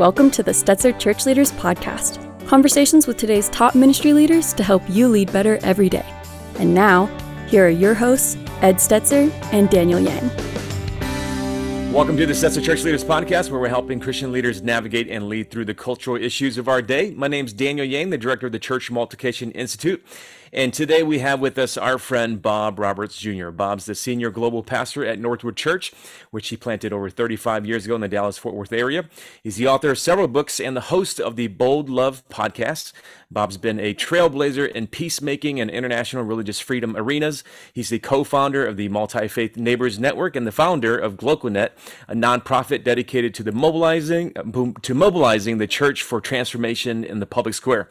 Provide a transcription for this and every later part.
Welcome to the Stetzer Church Leaders Podcast conversations with today's top ministry leaders to help you lead better every day. And now, here are your hosts, Ed Stetzer and Daniel Yang. Welcome to the Stetzer Church Leaders Podcast, where we're helping Christian leaders navigate and lead through the cultural issues of our day. My name is Daniel Yang, the director of the Church Multiplication Institute. And today we have with us our friend Bob Roberts Jr. Bob's the senior global pastor at Northwood Church, which he planted over 35 years ago in the Dallas Fort Worth area. He's the author of several books and the host of the Bold Love podcast. Bob's been a trailblazer in peacemaking and international religious freedom arenas. He's the co founder of the Multi Faith Neighbors Network and the founder of GlocalNet, a nonprofit dedicated to the mobilizing to mobilizing the church for transformation in the public square.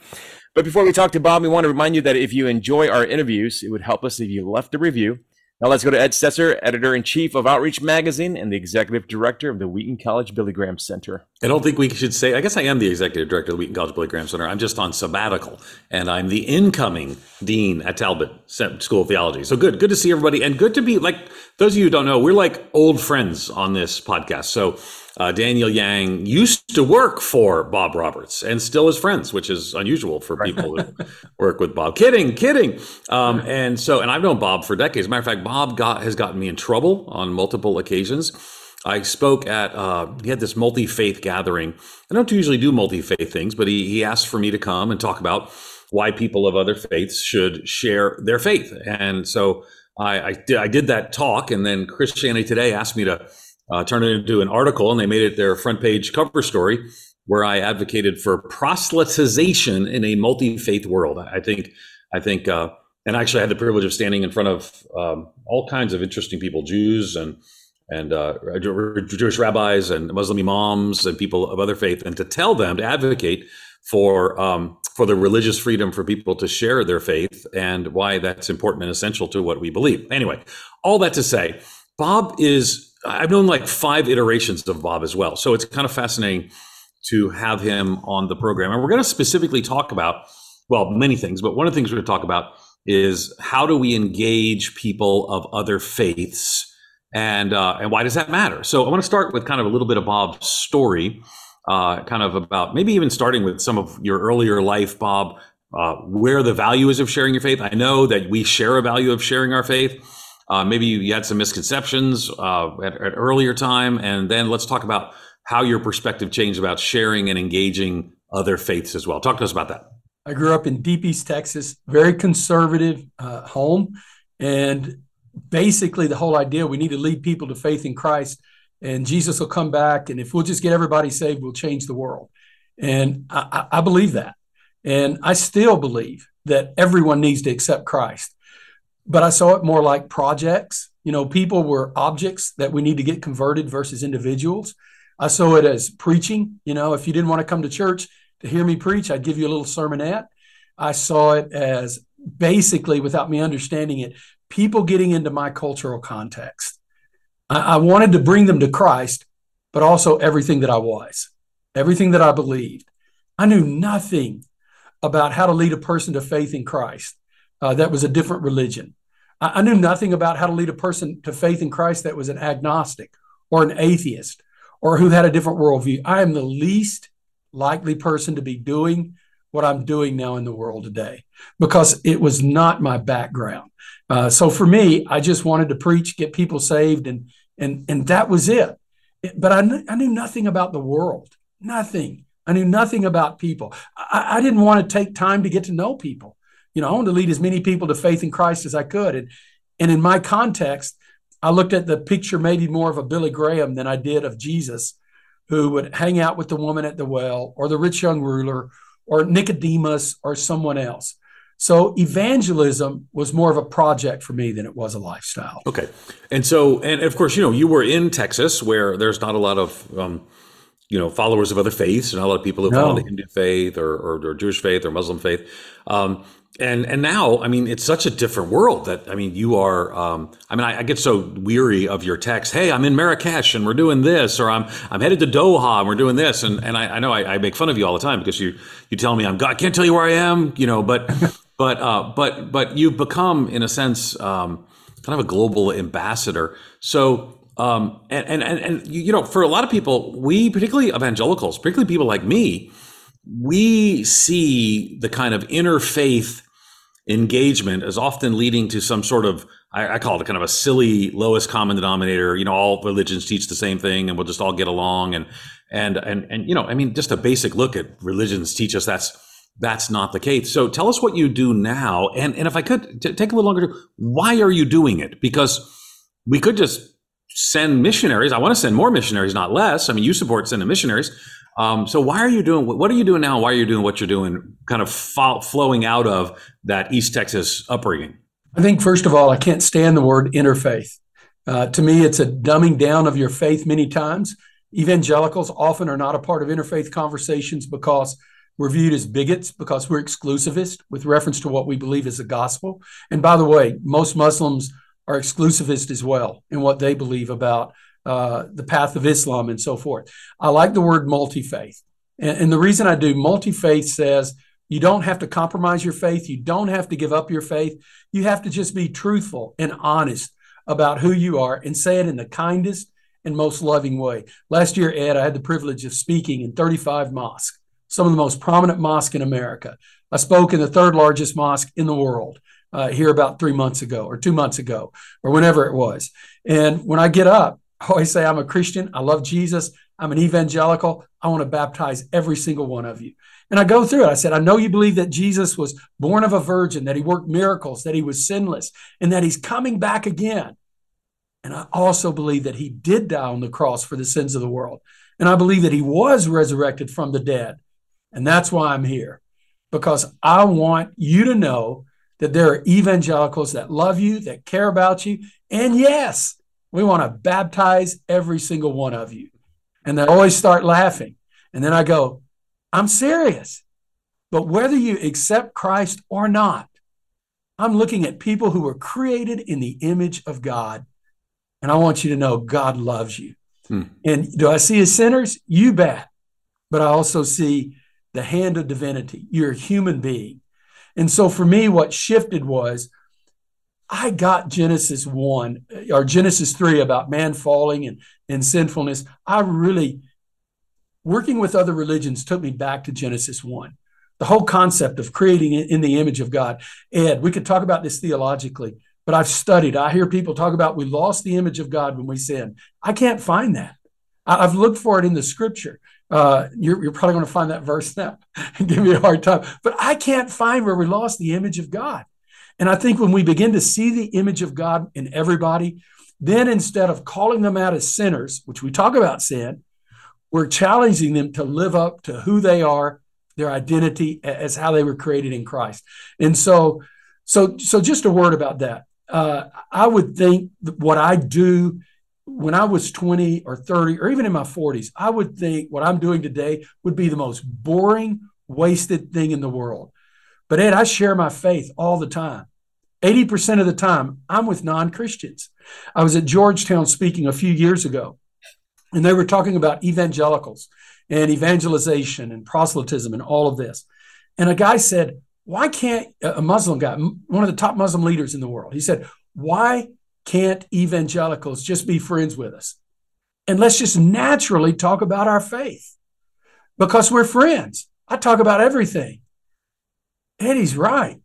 But before we talk to Bob, we want to remind you that if you enjoy our interviews, it would help us if you left a review. Now let's go to Ed Stetzer, editor in chief of Outreach Magazine and the executive director of the Wheaton College Billy Graham Center. I don't think we should say, I guess I am the executive director of the Wheaton College Billy Graham Center. I'm just on sabbatical and I'm the incoming dean at Talbot School of Theology. So good, good to see everybody and good to be like those of you who don't know, we're like old friends on this podcast. So uh, Daniel Yang used to work for Bob Roberts and still is friends, which is unusual for people who work with Bob. Kidding, kidding. Um, and so, and I've known Bob for decades. As a matter of fact, Bob got has gotten me in trouble on multiple occasions. I spoke at uh, he had this multi faith gathering. I don't usually do multi faith things, but he he asked for me to come and talk about why people of other faiths should share their faith. And so I, I did I did that talk, and then Christianity Today asked me to uh, turned it into an article, and they made it their front page cover story where I advocated for proselytization in a multi faith world. I think, I think, uh, and actually I had the privilege of standing in front of um, all kinds of interesting people, Jews and and uh, Jewish rabbis and Muslim imams and people of other faith, and to tell them to advocate for um, for the religious freedom for people to share their faith and why that's important and essential to what we believe. Anyway, all that to say, Bob is I've known like five iterations of Bob as well. So it's kind of fascinating to have him on the program. And we're going to specifically talk about, well, many things, but one of the things we're going to talk about is how do we engage people of other faiths and uh, and why does that matter? So I want to start with kind of a little bit of Bob's story, uh, kind of about maybe even starting with some of your earlier life, Bob, uh, where the value is of sharing your faith. I know that we share a value of sharing our faith. Uh, maybe you had some misconceptions uh, at, at earlier time, and then let's talk about how your perspective changed about sharing and engaging other faiths as well. Talk to us about that. I grew up in Deep East Texas, very conservative uh, home, and basically the whole idea we need to lead people to faith in Christ, and Jesus will come back, and if we'll just get everybody saved, we'll change the world. And I, I believe that, and I still believe that everyone needs to accept Christ but I saw it more like projects. You know, people were objects that we need to get converted versus individuals. I saw it as preaching. You know, if you didn't want to come to church to hear me preach, I'd give you a little sermonette. I saw it as basically, without me understanding it, people getting into my cultural context. I, I wanted to bring them to Christ, but also everything that I was, everything that I believed. I knew nothing about how to lead a person to faith in Christ. Uh, that was a different religion. I, I knew nothing about how to lead a person to faith in Christ that was an agnostic or an atheist or who had a different worldview. I am the least likely person to be doing what I'm doing now in the world today because it was not my background. Uh, so for me, I just wanted to preach, get people saved, and and and that was it. But I knew, I knew nothing about the world, nothing. I knew nothing about people. I, I didn't want to take time to get to know people you know, I wanted to lead as many people to faith in Christ as I could. And, and in my context, I looked at the picture maybe more of a Billy Graham than I did of Jesus, who would hang out with the woman at the well or the rich young ruler or Nicodemus or someone else. So evangelism was more of a project for me than it was a lifestyle. Okay. And so, and of course, you know, you were in Texas where there's not a lot of, um, you know, followers of other faiths, not a lot of people who no. follow the Hindu faith or, or, or, Jewish faith or Muslim faith. Um, and and now, I mean, it's such a different world that I mean, you are. Um, I mean, I, I, get so weary of your text. Hey, I'm in Marrakesh and we're doing this, or I'm I'm headed to Doha and we're doing this, and and I, I know I, I, make fun of you all the time because you you tell me I'm I can't tell you where I am, you know, but but uh, but but you've become in a sense um, kind of a global ambassador. So Um, and, and, and, and, you know, for a lot of people, we, particularly evangelicals, particularly people like me, we see the kind of interfaith engagement is often leading to some sort of, I, I, call it kind of a silly lowest common denominator. You know, all religions teach the same thing and we'll just all get along. And, and, and, and, you know, I mean, just a basic look at religions teach us that's, that's not the case. So tell us what you do now. And, and if I could t- take a little longer, to, why are you doing it? Because we could just send missionaries. I want to send more missionaries, not less. I mean, you support sending missionaries. Um, so why are you doing what are you doing now? Why are you doing what you're doing? Kind of fo- flowing out of that East Texas upbringing. I think first of all, I can't stand the word interfaith. Uh, to me, it's a dumbing down of your faith many times. Evangelicals often are not a part of interfaith conversations because we're viewed as bigots because we're exclusivist with reference to what we believe is the gospel. And by the way, most Muslims are exclusivist as well in what they believe about uh, the path of Islam and so forth. I like the word multi faith. And, and the reason I do, multi faith says you don't have to compromise your faith, you don't have to give up your faith. You have to just be truthful and honest about who you are and say it in the kindest and most loving way. Last year, Ed, I had the privilege of speaking in 35 mosques, some of the most prominent mosques in America. I spoke in the third largest mosque in the world uh, here about three months ago or two months ago or whenever it was. And when I get up, I always say, I'm a Christian. I love Jesus. I'm an evangelical. I want to baptize every single one of you. And I go through it. I said, I know you believe that Jesus was born of a virgin, that he worked miracles, that he was sinless, and that he's coming back again. And I also believe that he did die on the cross for the sins of the world. And I believe that he was resurrected from the dead. And that's why I'm here, because I want you to know that there are evangelicals that love you, that care about you. And yes, we want to baptize every single one of you. And they always start laughing. And then I go, I'm serious. But whether you accept Christ or not, I'm looking at people who were created in the image of God. And I want you to know God loves you. Hmm. And do I see as sinners? You bet. But I also see the hand of divinity. You're a human being. And so for me, what shifted was I got Genesis 1 or Genesis 3 about man falling and, and sinfulness. I really, working with other religions took me back to Genesis 1. The whole concept of creating in the image of God. Ed, we could talk about this theologically, but I've studied. I hear people talk about we lost the image of God when we sin. I can't find that. I've looked for it in the scripture. Uh, you're, you're probably going to find that verse now and give me a hard time. But I can't find where we lost the image of God. And I think when we begin to see the image of God in everybody, then instead of calling them out as sinners, which we talk about sin, we're challenging them to live up to who they are, their identity as how they were created in Christ. And so, so, so just a word about that. Uh, I would think what I do when I was 20 or 30 or even in my 40s, I would think what I'm doing today would be the most boring, wasted thing in the world. But Ed, I share my faith all the time. 80% of the time, I'm with non Christians. I was at Georgetown speaking a few years ago, and they were talking about evangelicals and evangelization and proselytism and all of this. And a guy said, Why can't a Muslim guy, one of the top Muslim leaders in the world, he said, Why can't evangelicals just be friends with us? And let's just naturally talk about our faith because we're friends. I talk about everything. Eddie's right.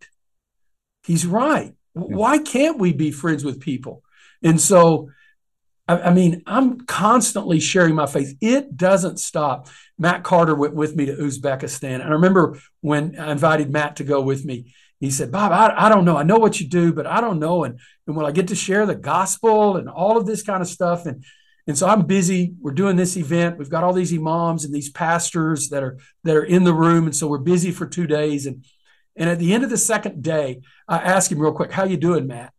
He's right. Why can't we be friends with people? And so, I, I, mean, I'm constantly sharing my faith. It doesn't stop. Matt Carter went with me to Uzbekistan. And I remember when I invited Matt to go with me, he said, Bob, I, I don't know. I know what you do, but I don't know. And, and when I get to share the gospel and all of this kind of stuff, and and so I'm busy. We're doing this event. We've got all these imams and these pastors that are that are in the room, and so we're busy for two days. And and at the end of the second day, I asked him real quick, "How you doing, Matt?"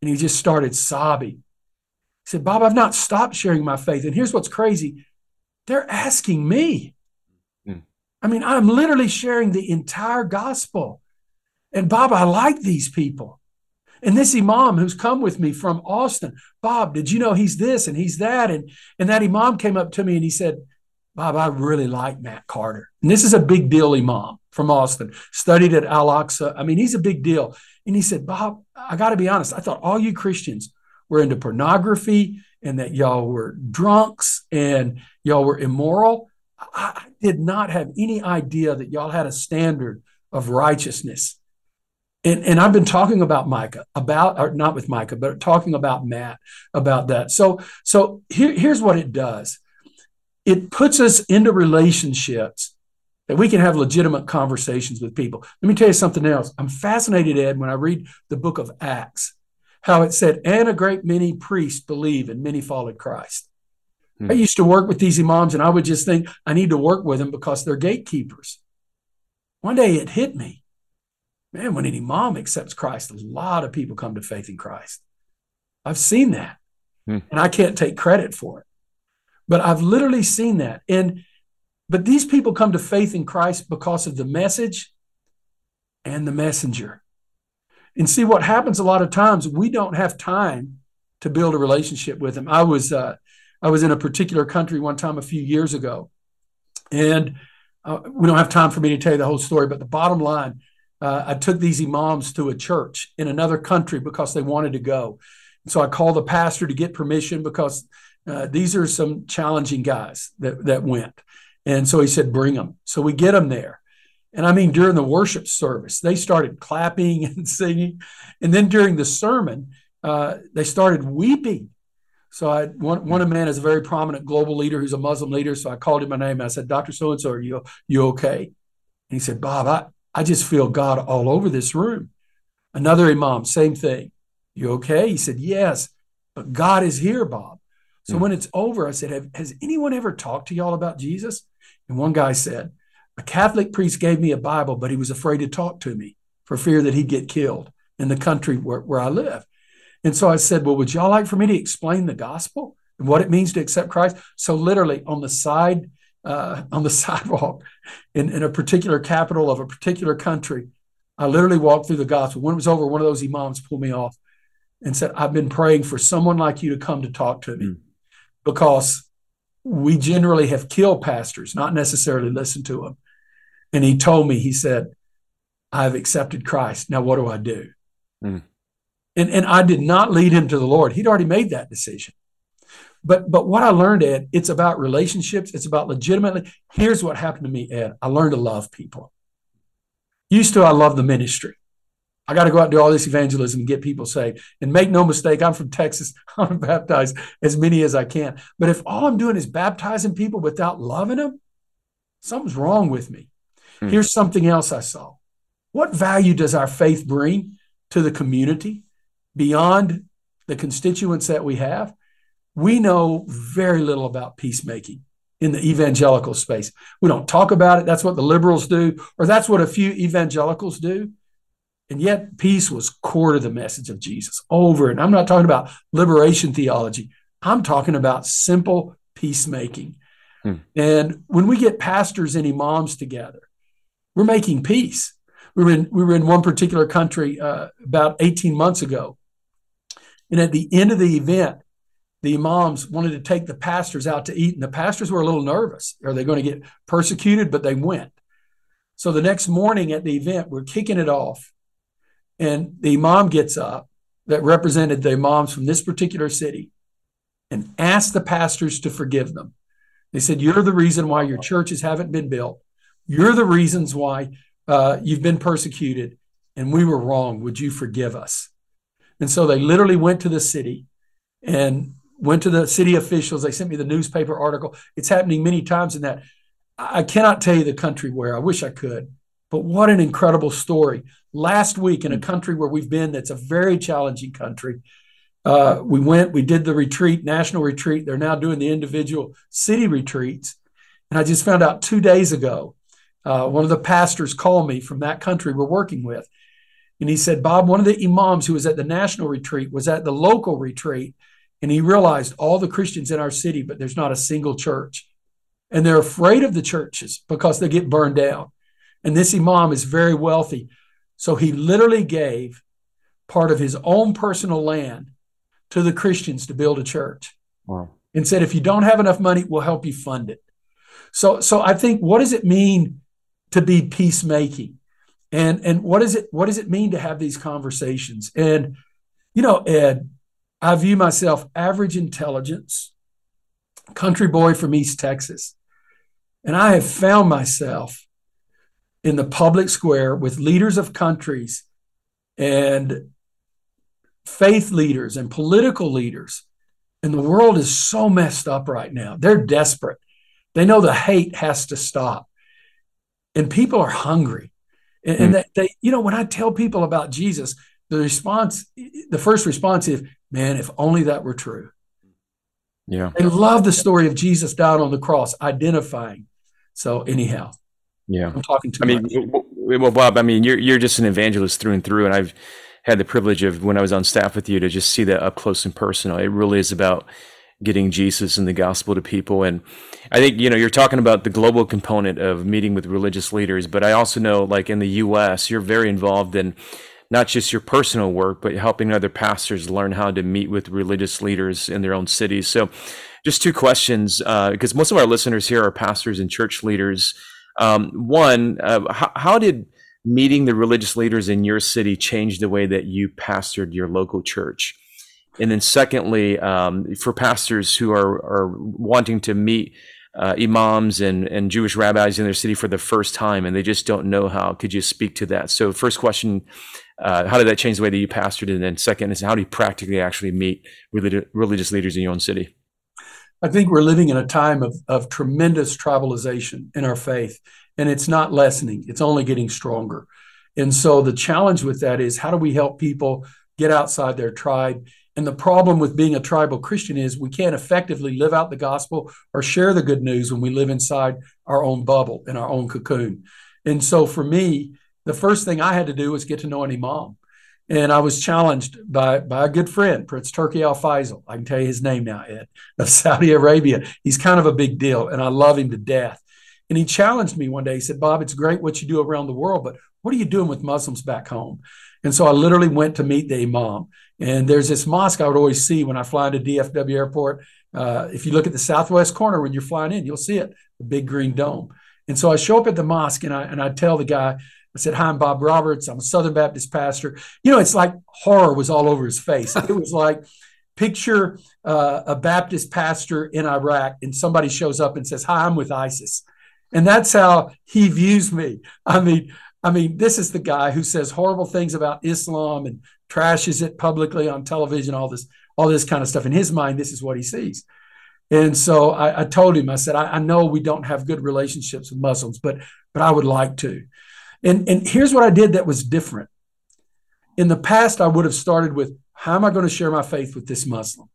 And he just started sobbing. He said, "Bob, I've not stopped sharing my faith, and here's what's crazy: they're asking me. Mm. I mean, I'm literally sharing the entire gospel." And Bob, I like these people. And this imam who's come with me from Austin, Bob, did you know he's this and he's that? And, and that imam came up to me and he said, Bob, I really like Matt Carter. And this is a big deal imam from Austin, studied at Al Aqsa. I mean, he's a big deal. And he said, Bob, I got to be honest, I thought all you Christians were into pornography and that y'all were drunks and y'all were immoral. I did not have any idea that y'all had a standard of righteousness. And, and I've been talking about Micah, about or not with Micah, but talking about Matt about that. So so here, here's what it does. It puts us into relationships that we can have legitimate conversations with people. Let me tell you something else. I'm fascinated, Ed, when I read the book of Acts, how it said, and a great many priests believe and many followed Christ. Hmm. I used to work with these imams and I would just think, I need to work with them because they're gatekeepers. One day it hit me. Man, when an imam accepts Christ, a lot of people come to faith in Christ. I've seen that. Hmm. And I can't take credit for it. But I've literally seen that. And but these people come to faith in Christ because of the message and the messenger. And see what happens a lot of times, we don't have time to build a relationship with them. I was uh, I was in a particular country one time a few years ago, and uh, we don't have time for me to tell you the whole story. But the bottom line, uh, I took these imams to a church in another country because they wanted to go. So I called the pastor to get permission because uh, these are some challenging guys that that went. And so he said, bring them. So we get them there. And I mean, during the worship service, they started clapping and singing. And then during the sermon, uh, they started weeping. So I one one of man is a very prominent global leader who's a Muslim leader. So I called him by name. and I said, Dr. So and so, are you you okay? And he said, Bob, I, I just feel God all over this room. Another imam, same thing. You okay? He said, Yes, but God is here, Bob. So mm. when it's over, I said, Has anyone ever talked to y'all about Jesus? And one guy said, A Catholic priest gave me a Bible, but he was afraid to talk to me for fear that he'd get killed in the country where, where I live. And so I said, Well, would y'all like for me to explain the gospel and what it means to accept Christ? So literally on the side, uh, on the sidewalk in, in a particular capital of a particular country, I literally walked through the gospel. When it was over, one of those imams pulled me off and said, I've been praying for someone like you to come to talk to me mm. because we generally have killed pastors, not necessarily listened to them. And he told me, he said, I've accepted Christ. Now, what do I do? Mm. And, and I did not lead him to the Lord. He'd already made that decision. But, but what I learned, Ed, it's about relationships. It's about legitimately. Here's what happened to me, Ed. I learned to love people. Used to, I love the ministry. I got to go out and do all this evangelism and get people saved. And make no mistake, I'm from Texas. I'm baptized as many as I can. But if all I'm doing is baptizing people without loving them, something's wrong with me. Hmm. Here's something else I saw. What value does our faith bring to the community beyond the constituents that we have? We know very little about peacemaking in the evangelical space. We don't talk about it. That's what the liberals do, or that's what a few evangelicals do. And yet, peace was core to the message of Jesus over. And I'm not talking about liberation theology, I'm talking about simple peacemaking. Hmm. And when we get pastors and imams together, we're making peace. We were in, we were in one particular country uh, about 18 months ago. And at the end of the event, the imams wanted to take the pastors out to eat, and the pastors were a little nervous. Are they going to get persecuted? But they went. So the next morning at the event, we're kicking it off. And the imam gets up that represented the imams from this particular city and asked the pastors to forgive them. They said, You're the reason why your churches haven't been built. You're the reasons why uh, you've been persecuted, and we were wrong. Would you forgive us? And so they literally went to the city and went to the city officials. They sent me the newspaper article. It's happening many times in that. I cannot tell you the country where. I wish I could. But what an incredible story. Last week, in a country where we've been that's a very challenging country, uh, we went, we did the retreat, national retreat. They're now doing the individual city retreats. And I just found out two days ago, uh, one of the pastors called me from that country we're working with. And he said, Bob, one of the imams who was at the national retreat was at the local retreat. And he realized all the Christians in our city, but there's not a single church. And they're afraid of the churches because they get burned down. And this imam is very wealthy. So he literally gave part of his own personal land to the Christians to build a church. Wow. And said, if you don't have enough money, we'll help you fund it. So, so I think what does it mean to be peacemaking? And and what is it what does it mean to have these conversations? And you know, Ed, I view myself average intelligence, country boy from East Texas. And I have found myself in the public square with leaders of countries and faith leaders and political leaders. And the world is so messed up right now. They're desperate. They know the hate has to stop. And people are hungry. And, mm. and they, they, you know, when I tell people about Jesus, the response, the first response is, man, if only that were true. Yeah. They love the story of Jesus down on the cross, identifying. So anyhow. Yeah. I'm talking too I mean, well, Bob, I mean, you're, you're just an evangelist through and through. And I've had the privilege of when I was on staff with you to just see that up close and personal. It really is about getting Jesus and the gospel to people. And I think, you know, you're talking about the global component of meeting with religious leaders, but I also know like in the US, you're very involved in not just your personal work, but helping other pastors learn how to meet with religious leaders in their own cities. So, just two questions, uh, because most of our listeners here are pastors and church leaders. Um, one, uh, how, how, did meeting the religious leaders in your city change the way that you pastored your local church? And then, secondly, um, for pastors who are, are wanting to meet uh, imams and, and Jewish rabbis in their city for the first time and they just don't know how, could you speak to that? So, first question uh, how did that change the way that you pastored? And then second is how do you practically actually meet religious leaders in your own city? I think we're living in a time of, of tremendous tribalization in our faith, and it's not lessening, it's only getting stronger. And so the challenge with that is how do we help people get outside their tribe? And the problem with being a tribal Christian is we can't effectively live out the gospel or share the good news when we live inside our own bubble, and our own cocoon. And so for me, the first thing I had to do was get to know an imam. And I was challenged by, by a good friend, Prince Turki Al Faisal. I can tell you his name now, Ed, of Saudi Arabia. He's kind of a big deal, and I love him to death. And he challenged me one day. He said, Bob, it's great what you do around the world, but what are you doing with Muslims back home? And so I literally went to meet the imam. And there's this mosque I would always see when I fly into DFW airport. Uh, if you look at the southwest corner when you're flying in, you'll see it, the big green dome. And so I show up at the mosque and I and I tell the guy, I said, Hi, I'm Bob Roberts. I'm a Southern Baptist pastor. You know, it's like horror was all over his face. it was like, picture uh, a Baptist pastor in Iraq and somebody shows up and says, Hi, I'm with ISIS. And that's how he views me. I mean, I mean, this is the guy who says horrible things about Islam and trashes it publicly on television, all this, all this kind of stuff. In his mind, this is what he sees. And so I, I told him, I said, I, I know we don't have good relationships with Muslims, but but I would like to. And, and here's what I did that was different. In the past, I would have started with, How am I going to share my faith with this Muslim?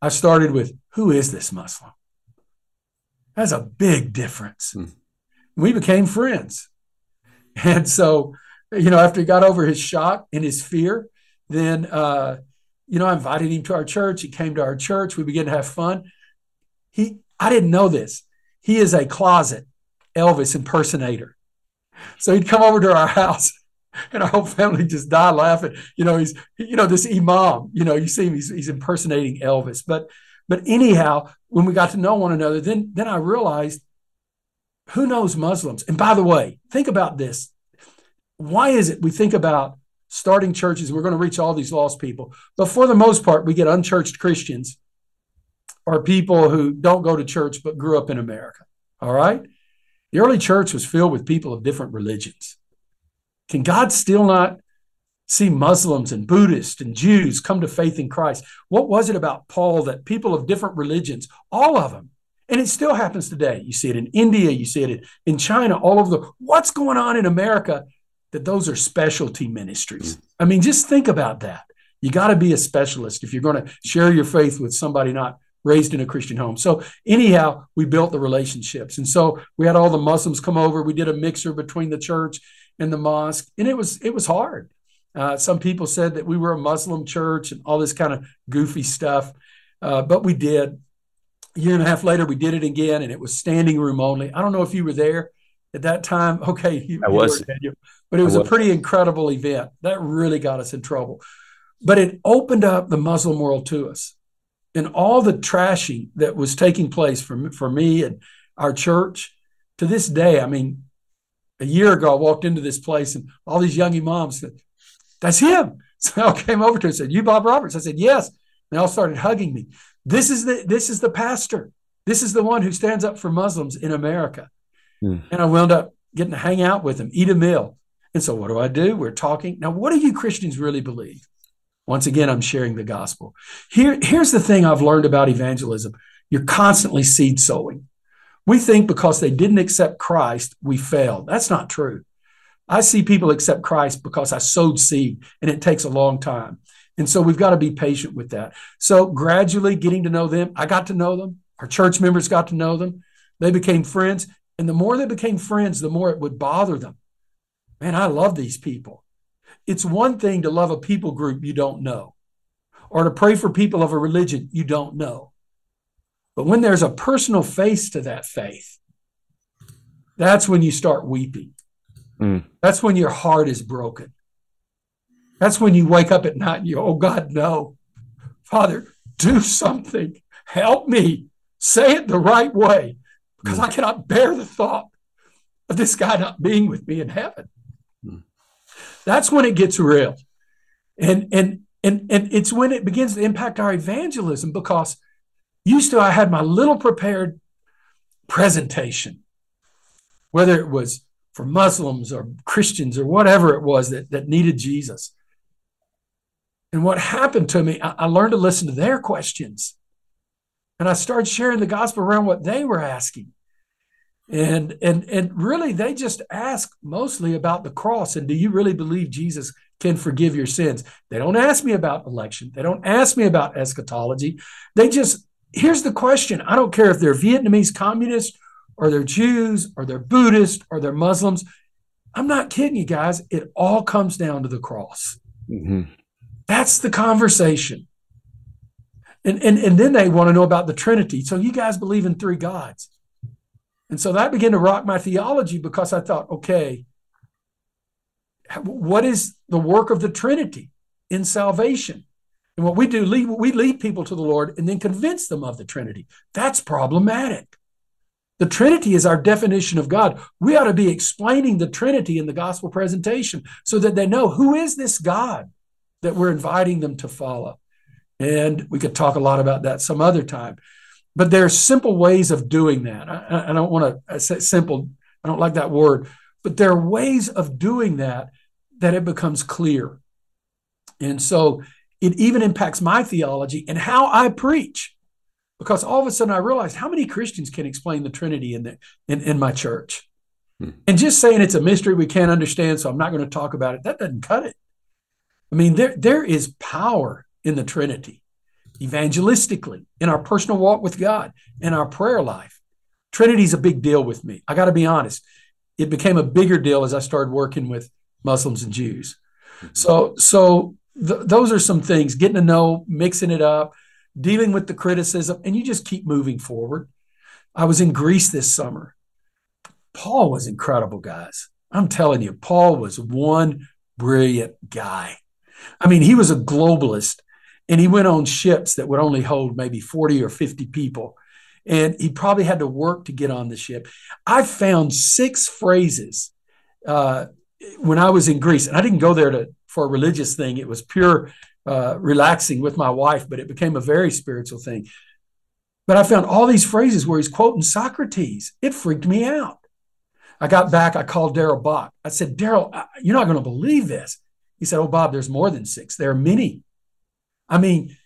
I started with, Who is this Muslim? That's a big difference. Hmm. We became friends. And so, you know, after he got over his shock and his fear, then, uh, you know, I invited him to our church. He came to our church. We began to have fun. He, I didn't know this. He is a closet Elvis impersonator. So he'd come over to our house and our whole family just died laughing. You know, he's, you know, this imam, you know, you see him, he's, he's impersonating Elvis. But, but anyhow, when we got to know one another, then, then I realized who knows Muslims? And by the way, think about this. Why is it we think about starting churches? We're going to reach all these lost people. But for the most part, we get unchurched Christians or people who don't go to church but grew up in America. All right. The early church was filled with people of different religions. Can God still not see Muslims and Buddhists and Jews come to faith in Christ? What was it about Paul that people of different religions, all of them, and it still happens today. You see it in India, you see it in China, all over the what's going on in America that those are specialty ministries. I mean, just think about that. You got to be a specialist if you're going to share your faith with somebody not raised in a Christian home. So anyhow, we built the relationships. And so we had all the Muslims come over. We did a mixer between the church and the mosque. And it was it was hard. Uh, some people said that we were a Muslim church and all this kind of goofy stuff. Uh, but we did. A year and a half later, we did it again, and it was standing room only. I don't know if you were there at that time. Okay, you, I was, were, but it was, was a pretty incredible event. That really got us in trouble. But it opened up the Muslim world to us and all the trashing that was taking place for, for me and our church to this day, I mean, a year ago, I walked into this place and all these young imams said, That's him. So they all came over to him and said, You Bob Roberts? I said, Yes. They all started hugging me. This is the this is the pastor. This is the one who stands up for Muslims in America. Hmm. And I wound up getting to hang out with him, eat a meal. And so what do I do? We're talking. Now, what do you Christians really believe? Once again, I'm sharing the gospel. Here, here's the thing I've learned about evangelism. You're constantly seed sowing. We think because they didn't accept Christ, we failed. That's not true. I see people accept Christ because I sowed seed and it takes a long time. And so we've got to be patient with that. So gradually getting to know them, I got to know them. Our church members got to know them. They became friends. And the more they became friends, the more it would bother them. Man, I love these people. It's one thing to love a people group you don't know or to pray for people of a religion you don't know. But when there's a personal face to that faith, that's when you start weeping. Mm. That's when your heart is broken. That's when you wake up at night and you, oh God, no. Father, do something. Help me. Say it the right way because I cannot bear the thought of this guy not being with me in heaven. That's when it gets real. And and and and it's when it begins to impact our evangelism because used to I had my little prepared presentation, whether it was for Muslims or Christians or whatever it was that, that needed Jesus. And what happened to me, I, I learned to listen to their questions. And I started sharing the gospel around what they were asking. And and and really they just ask mostly about the cross and do you really believe Jesus can forgive your sins? They don't ask me about election. They don't ask me about eschatology. They just here's the question. I don't care if they're Vietnamese communists or they're Jews or they're Buddhist or they're Muslims. I'm not kidding you guys. It all comes down to the cross. Mm-hmm. That's the conversation. And, and, and then they want to know about the Trinity. So you guys believe in three gods. And so that began to rock my theology because I thought, okay, what is the work of the Trinity in salvation? And what we do, we lead people to the Lord and then convince them of the Trinity. That's problematic. The Trinity is our definition of God. We ought to be explaining the Trinity in the gospel presentation so that they know who is this God that we're inviting them to follow. And we could talk a lot about that some other time. But there are simple ways of doing that. I, I don't want to say simple, I don't like that word, but there are ways of doing that that it becomes clear. And so it even impacts my theology and how I preach because all of a sudden I realized how many Christians can explain the Trinity in the in, in my church. Hmm. And just saying it's a mystery we can't understand, so I'm not going to talk about it, that doesn't cut it. I mean, there, there is power in the Trinity, evangelistically, in our personal walk with God, in our prayer life. Trinity's a big deal with me. I got to be honest. It became a bigger deal as I started working with Muslims and Jews. So, so th- those are some things, getting to know, mixing it up dealing with the criticism, and you just keep moving forward. I was in Greece this summer. Paul was incredible, guys. I'm telling you, Paul was one brilliant guy. I mean, he was a globalist and he went on ships that would only hold maybe 40 or 50 people. And he probably had to work to get on the ship. I found six phrases uh, when I was in Greece, and I didn't go there to for a religious thing. It was pure uh, relaxing with my wife, but it became a very spiritual thing. But I found all these phrases where he's quoting Socrates. It freaked me out. I got back, I called Darrell Bock. I said, Darrell, you're not going to believe this. He said, Oh, Bob, there's more than six. There are many. I mean,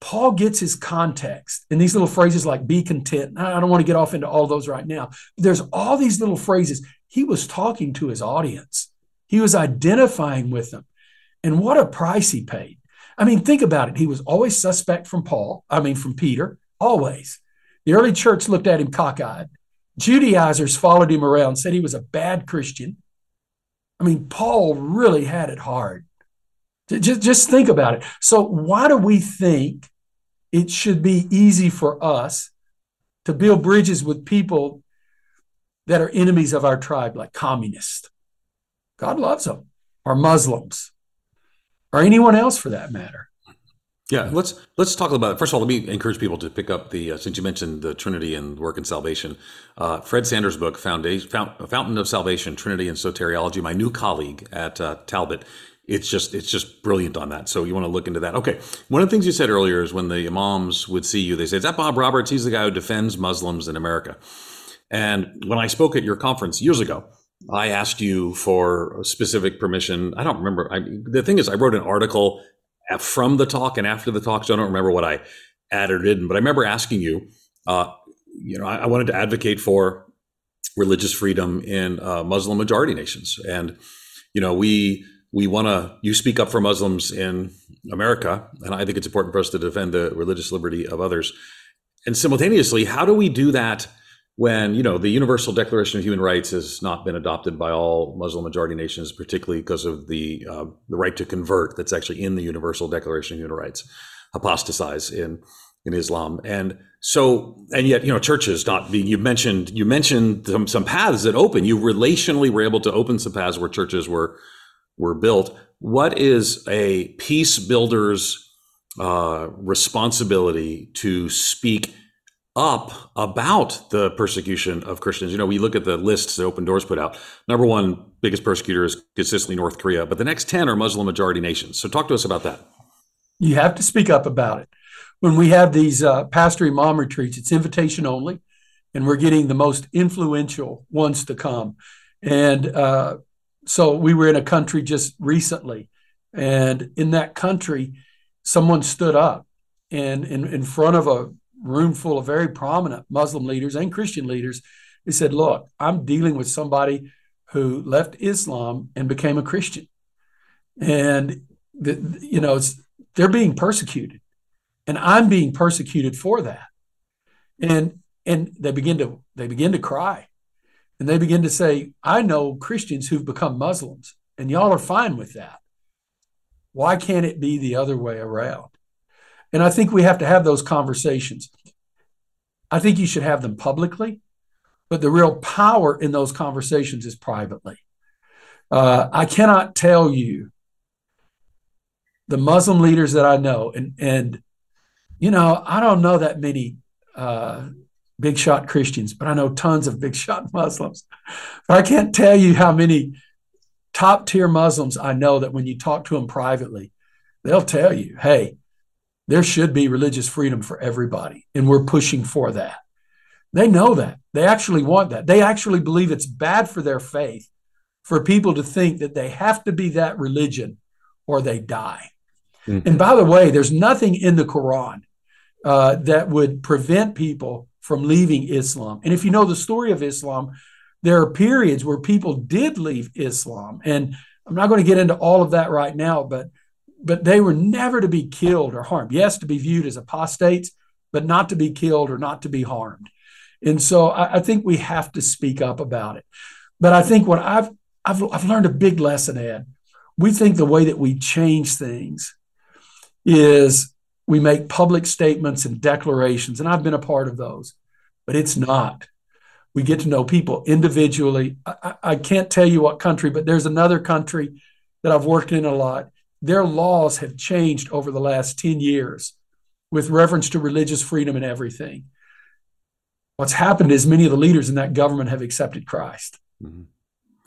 Paul gets his context and these little phrases like be content. I don't want to get off into all those right now. There's all these little phrases. He was talking to his audience, he was identifying with them. And what a price he paid. I mean, think about it. He was always suspect from Paul, I mean, from Peter, always. The early church looked at him cockeyed. Judaizers followed him around, said he was a bad Christian. I mean, Paul really had it hard. Just, just think about it. So, why do we think it should be easy for us to build bridges with people that are enemies of our tribe, like communists? God loves them, or Muslims, or anyone else for that matter. Yeah, let's let's talk about it. First of all, let me encourage people to pick up the uh, since you mentioned the Trinity and work and salvation. Uh, Fred Sanders' book, Foundation, Fountain of Salvation: Trinity and Soteriology. My new colleague at uh, Talbot, it's just it's just brilliant on that. So you want to look into that. Okay, one of the things you said earlier is when the imams would see you, they say, "Is that Bob Roberts? He's the guy who defends Muslims in America." And when I spoke at your conference years ago, I asked you for specific permission. I don't remember. I, the thing is, I wrote an article from the talk and after the talk, so I don't remember what I added in. But I remember asking you. Uh, you know, I, I, wanted to advocate for religious freedom in uh, Muslim majority nations, and you know, we we want to you speak up for Muslims in America, and I think it's important for us to defend the religious liberty of others. And simultaneously, how do we do that when you know the Universal Declaration of Human Rights has not been adopted by all Muslim majority nations, particularly because of the uh, the right to convert that's actually in the Universal Declaration of Human Rights, apostatize in in Islam, and so and yet you know churches not being you mentioned you mentioned some, some paths that open you relationally were able to open some paths where churches were were built. What is a peace builder's uh, responsibility to speak up about the persecution of Christians? You know, we look at the lists that Open Doors put out. Number one biggest persecutor is consistently North Korea, but the next 10 are Muslim majority nations. So talk to us about that. You have to speak up about it. When we have these uh, pastor imam retreats, it's invitation only, and we're getting the most influential ones to come. And uh, so we were in a country just recently, and in that country, someone stood up and in, in front of a room full of very prominent Muslim leaders and Christian leaders, he said, Look, I'm dealing with somebody who left Islam and became a Christian. And, the, you know, they're being persecuted. And I'm being persecuted for that. And and they begin to they begin to cry. And they begin to say, I know Christians who've become Muslims, and y'all are fine with that. Why can't it be the other way around? And I think we have to have those conversations. I think you should have them publicly, but the real power in those conversations is privately. Uh, I cannot tell you the Muslim leaders that I know, and and you know I don't know that many uh, big shot Christians, but I know tons of big shot Muslims. But I can't tell you how many top tier Muslims I know that when you talk to them privately, they'll tell you, hey, there should be religious freedom for everybody, and we're pushing for that. They know that. They actually want that. They actually believe it's bad for their faith for people to think that they have to be that religion or they die. Mm-hmm. And by the way, there's nothing in the Quran uh, that would prevent people from leaving Islam. And if you know the story of Islam, there are periods where people did leave Islam. And I'm not going to get into all of that right now, but but they were never to be killed or harmed. Yes, to be viewed as apostates, but not to be killed or not to be harmed. And so I, I think we have to speak up about it. But I think what I've I've, I've learned a big lesson, Ed. We think the way that we change things is we make public statements and declarations, and I've been a part of those, but it's not. We get to know people individually. I, I, can't tell you what country, but there's another country that I've worked in a lot. Their laws have changed over the last 10 years with reference to religious freedom and everything. What's happened is many of the leaders in that government have accepted Christ. Mm-hmm.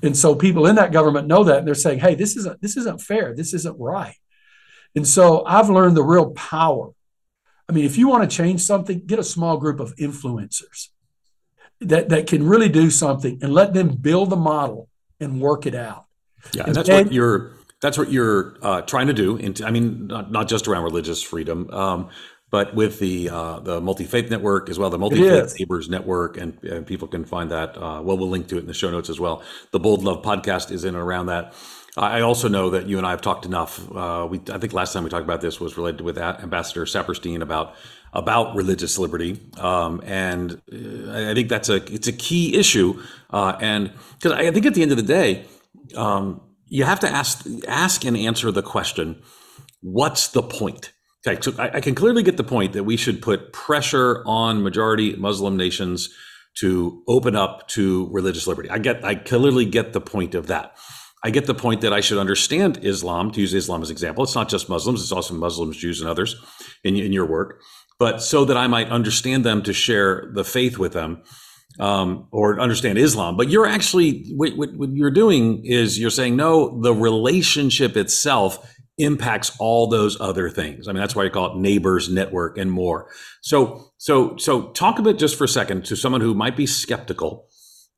And so people in that government know that and they're saying, hey, this isn't this isn't fair. This isn't right. And so I've learned the real power. I mean, if you want to change something, get a small group of influencers that, that can really do something and let them build the model and work it out. Yeah, and, that's what you're that's what you're uh, trying to do. In, I mean, not, not just around religious freedom, um, but with the uh, the multi faith network as well, the multi faith neighbors network, and, and, people can find that. Uh, well, we'll link to it in the show notes as well. The Bold Love podcast is in and around that. I also know that you and I have talked enough. Uh, we, I think last time we talked about this was related with Ambassador Saperstein about about religious liberty, um, and uh, I think that's a it's a key issue. Uh, and because I think at the end of the day, um, you have to ask ask and answer the question: What's the point? Okay, so I, I can clearly get the point that we should put pressure on majority Muslim nations to open up to religious liberty. I get, I clearly get the point of that. I get the point that I should understand Islam, to use Islam as an example. It's not just Muslims, it's also Muslims, Jews, and others in, in your work. But so that I might understand them to share the faith with them, um, or understand Islam. But you're actually what, what, what you're doing is you're saying no, the relationship itself impacts all those other things. I mean, that's why you call it neighbors network and more. So, so, so talk a bit just for a second to someone who might be skeptical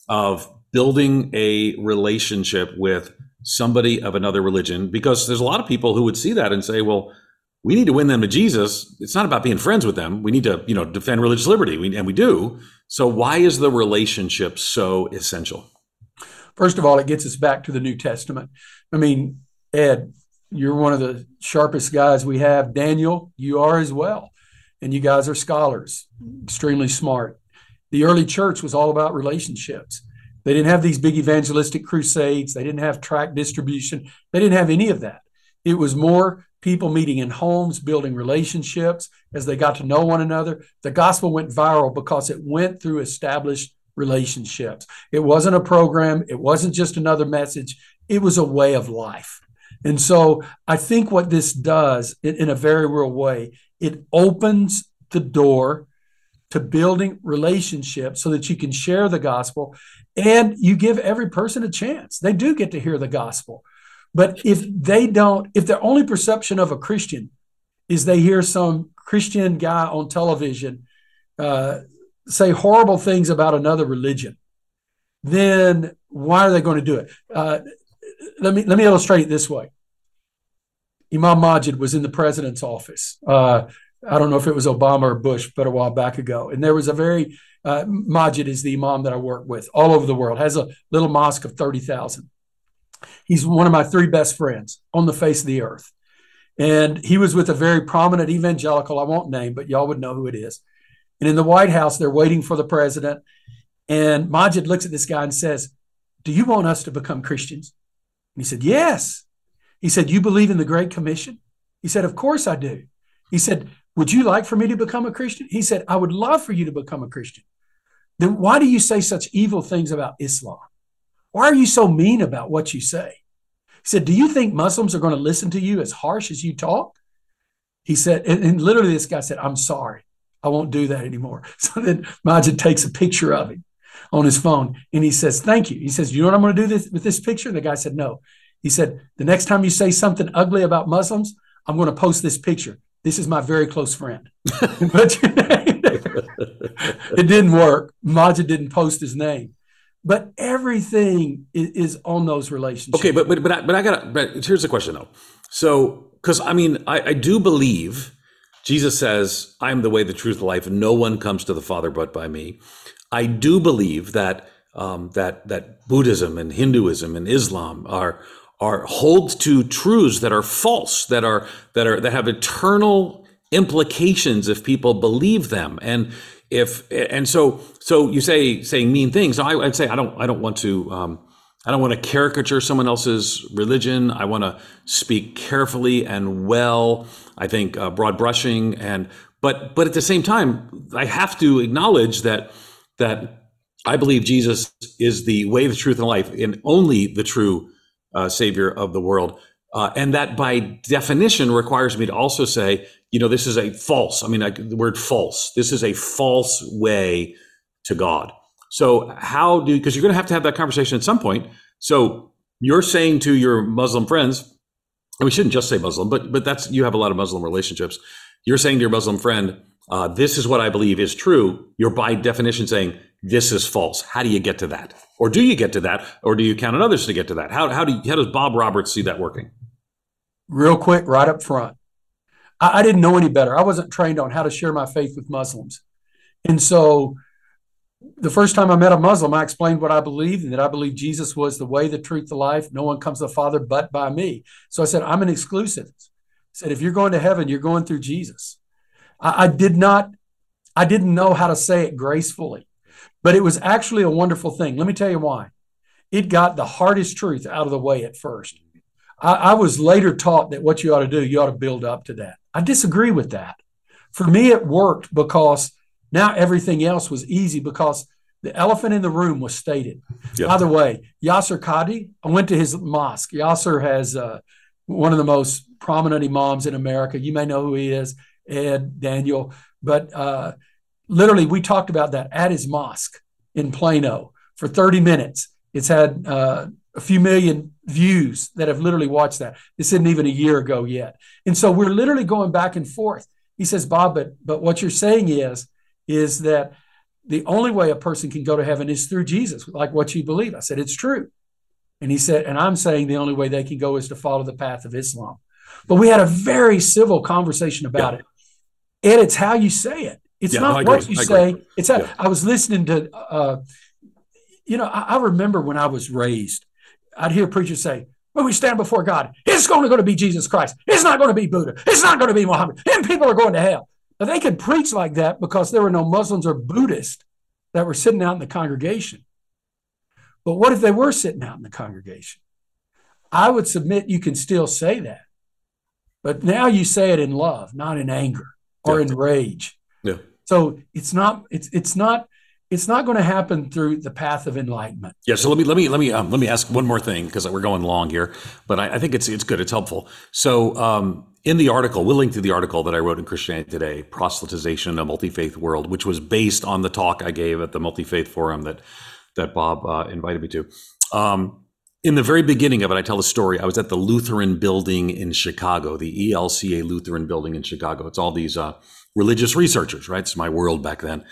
of building a relationship with somebody of another religion, because there's a lot of people who would see that and say, well, we need to win them to Jesus. It's not about being friends with them. We need to, you know, defend religious liberty, we, and we do. So, why is the relationship so essential? First of all, it gets us back to the New Testament. I mean, Ed, you're one of the sharpest guys we have. Daniel, you are as well. And you guys are scholars, extremely smart. The early church was all about relationships. They didn't have these big evangelistic crusades, they didn't have tract distribution, they didn't have any of that. It was more people meeting in homes, building relationships as they got to know one another. The gospel went viral because it went through established relationships. It wasn't a program, it wasn't just another message, it was a way of life. And so I think what this does in, in a very real way, it opens the door to building relationships so that you can share the gospel and you give every person a chance. They do get to hear the gospel. But if they don't, if their only perception of a Christian is they hear some Christian guy on television uh, say horrible things about another religion, then why are they going to do it? Uh, let me let me illustrate it this way. Imam Majid was in the president's office. Uh, I don't know if it was Obama or Bush, but a while back ago, and there was a very uh, Majid is the imam that I work with all over the world. Has a little mosque of thirty thousand. He's one of my three best friends on the face of the earth. And he was with a very prominent evangelical, I won't name, but y'all would know who it is. And in the White House, they're waiting for the president. And Majid looks at this guy and says, Do you want us to become Christians? And he said, Yes. He said, You believe in the Great Commission? He said, Of course I do. He said, Would you like for me to become a Christian? He said, I would love for you to become a Christian. Then why do you say such evil things about Islam? Why are you so mean about what you say? He said, Do you think Muslims are going to listen to you as harsh as you talk? He said, and, and literally this guy said, I'm sorry. I won't do that anymore. So then Majid takes a picture of him on his phone and he says, Thank you. He says, You know what I'm going to do this, with this picture? And the guy said, No. He said, The next time you say something ugly about Muslims, I'm going to post this picture. This is my very close friend. but it didn't work. Majid didn't post his name but everything is, on those relationships. Okay, but but but I, but I got. But here's the question though. So, because I mean, I, I do believe Jesus says, "I am the way, the truth, the life, no one comes to the Father but by me." I do believe that um, that that Buddhism and Hinduism and Islam are are hold to truths that are false, that are that are that have eternal implications if people believe them, and if and so so you say saying mean things. I, would say I don't I don't want to um, I don't want to caricature someone else's religion. I want to speak carefully and well. I think uh, broad brushing and but but at the same time I have to acknowledge that that I believe Jesus is the way, the truth, and life, and only the true uh, Savior of the world. Uh, and that by definition requires me to also say you know, this is a false, I mean, I, the word false, this is a false way to God. So, how do, because you're going to have to have that conversation at some point. So, you're saying to your Muslim friends, and we shouldn't just say Muslim, but but that's you have a lot of Muslim relationships. You're saying to your Muslim friend, uh, "This is what I believe is true." You're by definition saying this is false. How do you get to that, or do you get to that, or do you count on others to get to that? How how do how does Bob Roberts see that working? Real quick, right up front, I, I didn't know any better. I wasn't trained on how to share my faith with Muslims. And so the first time I met a Muslim, I explained what I believed and that I believe Jesus was the way, the truth, the life. No one comes to the Father but by me. So I said, I'm an exclusive. I said, if you're going to heaven, you're going through Jesus. I, I did not, I didn't know how to say it gracefully, but it was actually a wonderful thing. Let me tell you why. It got the hardest truth out of the way at first. I, I was later taught that what you ought to do, you ought to build up to that. I disagree with that. For me, it worked because now everything else was easy because the elephant in the room was stated. Yep. By the way, Yasir Qadhi, I went to his mosque. Yasir has uh, one of the most prominent imams in America. You may know who he is, Ed Daniel. But uh, literally, we talked about that at his mosque. in Plano for 30 minutes. It's had uh, a few million views that have literally watched that. This isn't even a year ago yet. And so we're literally going back and forth. He says, Bob, but but what you're saying is, is that the only way a person can go to heaven is through Jesus, like what you believe. I said, it's true. And he said, and I'm saying the only way they can go is to follow the path of Islam. But we had a very civil conversation about yeah. it. And it's how you say it. It's yeah, not no, what you I say. Agree. It's how, yeah. I was listening to, uh, you know, I, I, remember when I was raised, I'd hear preachers say, when we stand before God, it's going to, going to be Jesus Christ. It's not going to be Buddha. It's not going to be Muhammad. And people are going to hell. Now, they could preach like that because there were no Muslims or Buddhists that were sitting out in the congregation. But what if they were sitting out in the congregation? I would submit you can still say that. But now you say it in love, not in anger or yeah. in rage. Yeah. So it's not it's it's not it's not going to happen through the path of enlightenment. Yeah. So let me let me let me um, let me ask one more thing because we're going long here, but I, I, think it's it's good. It's helpful. So um, in the article, we'll link to the article that I wrote in Christianity Today, "Proselytization in a Multi Faith World," which was based on the talk I gave at the Multi Faith Forum that that Bob uh, invited me to. Um, in the very beginning of it, I tell the story. I was at the Lutheran building in Chicago, the ELCA Lutheran building in Chicago. It's all these uh, religious researchers, right? It's my world back then.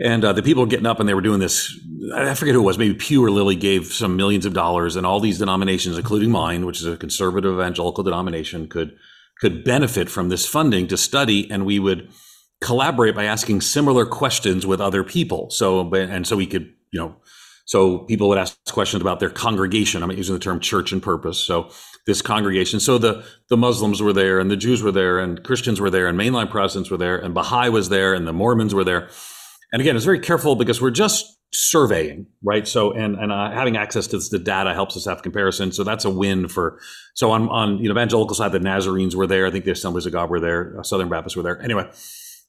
And uh, the people getting up and they were doing this. I forget who it was. Maybe Pew or Lilly gave some millions of dollars, and all these denominations, including mine, which is a conservative evangelical denomination, could could benefit from this funding to study. And we would collaborate by asking similar questions with other people. So and so we could you know, so people would ask questions about their congregation. I'm using the term church and purpose. So this congregation. So the the Muslims were there, and the Jews were there, and Christians were there, and mainline Protestants were there, and Baha'i was there, and the Mormons were there. And again, it's very careful because we're just surveying, right? So and and uh, having access to the data helps us have comparison. So that's a win for. So on on know evangelical side, the Nazarenes were there. I think the Assemblies of God were there. Uh, Southern Baptists were there. Anyway,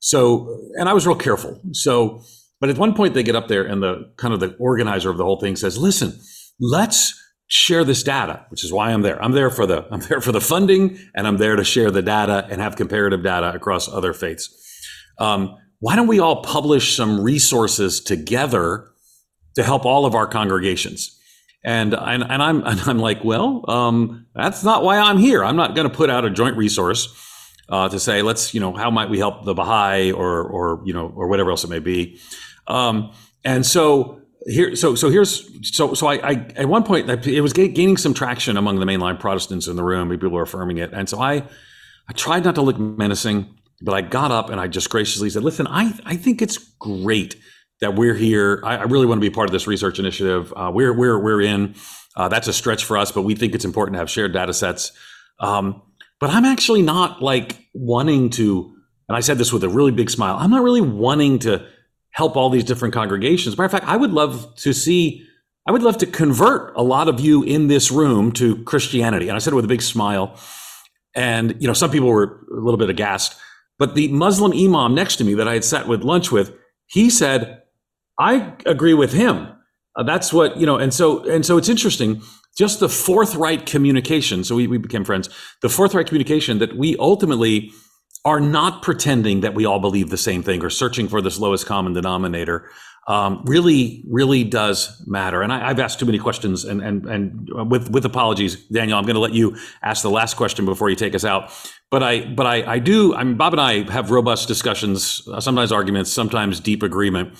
so and I was real careful. So but at one point, they get up there, and the kind of the organizer of the whole thing says, "Listen, let's share this data," which is why I'm there. I'm there for the I'm there for the funding, and I'm there to share the data and have comparative data across other faiths. Um, why don't we all publish some resources together to help all of our congregations? And and, and I'm and I'm like, well, um, that's not why I'm here. I'm not going to put out a joint resource uh, to say, let's you know, how might we help the Baha'i or or you know or whatever else it may be. Um, and so here, so so here's so so I, I at one point it was gaining some traction among the mainline Protestants in the room. People were affirming it, and so I I tried not to look menacing, but I got up and I just graciously said, "Listen, I I think it's great that we're here. I, I really want to be part of this research initiative. Uh, we're we're we're in. Uh, that's a stretch for us, but we think it's important to have shared data sets. Um, but I'm actually not like wanting to." And I said this with a really big smile. I'm not really wanting to help all these different congregations. Matter of fact, I would love to see, I would love to convert a lot of you in this room to Christianity. And I said it with a big smile. And, you know, some people were a little bit aghast. But the Muslim imam next to me that I had sat with lunch with, he said, I agree with him. Uh, that's what, you know, and so, and so it's interesting just the forthright communication. So we, we became friends. The forthright communication that we ultimately are not pretending that we all believe the same thing or searching for this lowest common denominator um, really, really does matter. And I, have asked too many questions, and and and with with apologies, Daniel, I'm going to let you ask the last question before you take us out. But I but I I do. I mean, Bob and I have robust discussions, uh, sometimes arguments, sometimes deep agreement,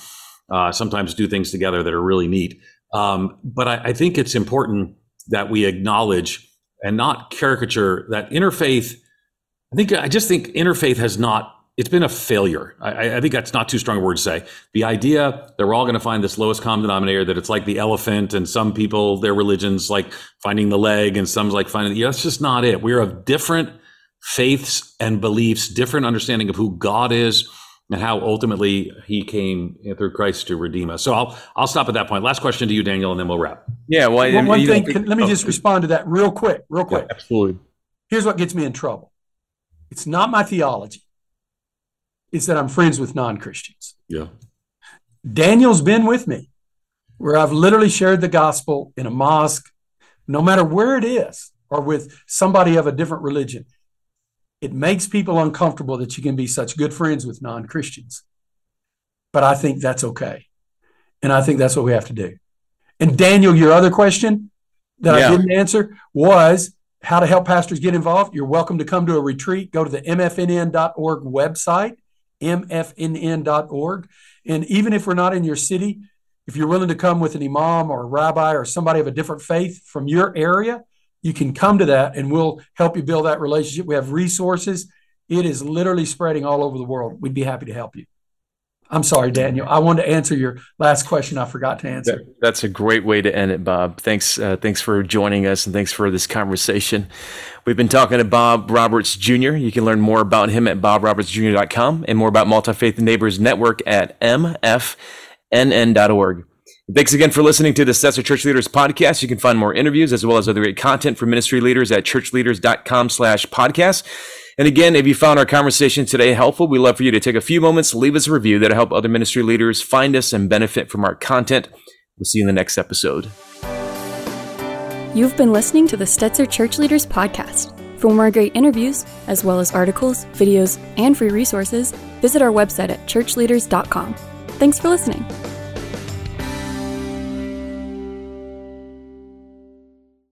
uh, sometimes do things together that are really neat. Um, but I, I think it's important that we acknowledge and not caricature that interfaith I think I just think interfaith has not. It's been a failure. I, I think that's not too strong a word to say. The idea that we're all going to find this lowest common denominator, that it's like the elephant, and some people their religions like finding the leg, and some's like finding. Yeah, that's just not it. We're of different faiths and beliefs, different understanding of who God is and how ultimately He came through Christ to redeem us. So I'll I'll stop at that point. Last question to you, Daniel, and then we'll wrap. Yeah. Well, one, one thing. Can, let me oh, just respond to that real quick. Real quick. Yeah, absolutely. Here's what gets me in trouble it's not my theology. It's that I'm friends with non Christians. Yeah. Daniel's been with me where I've literally shared the gospel in a mosque, no matter where it is, or with somebody of a different religion. It makes people uncomfortable that you can be such good friends with non Christians. But I think that's okay. And I think that's what we have to do. And Daniel, your other question that yeah. I didn't answer was how to help pastors get involved. You're welcome to come to a retreat. Go to the mfnn.org website, mfnn.org. And even if we're not in your city, if you're willing to come with an imam or a rabbi or somebody of a different faith from your area, you can come to that and we'll help you build that relationship. We have resources. It is literally spreading all over the world. We'd be happy to help you. I'm sorry, Daniel. I wanted to answer your last question. I forgot to answer. That, that's a great way to end it, Bob. Thanks, uh, thanks for joining us, and thanks for this conversation. We've been talking to Bob Roberts Jr. You can learn more about him at bobrobertsjr.com and more about Multi Faith Neighbors Network at mfnn.org. Thanks again for listening to the Stetzer Church Leaders podcast. You can find more interviews as well as other great content for ministry leaders at churchleaders.com slash podcast. And again, if you found our conversation today helpful, we'd love for you to take a few moments, leave us a review that'll help other ministry leaders find us and benefit from our content. We'll see you in the next episode. You've been listening to the Stetzer Church Leaders Podcast. For more great interviews, as well as articles, videos, and free resources, visit our website at churchleaders.com. Thanks for listening.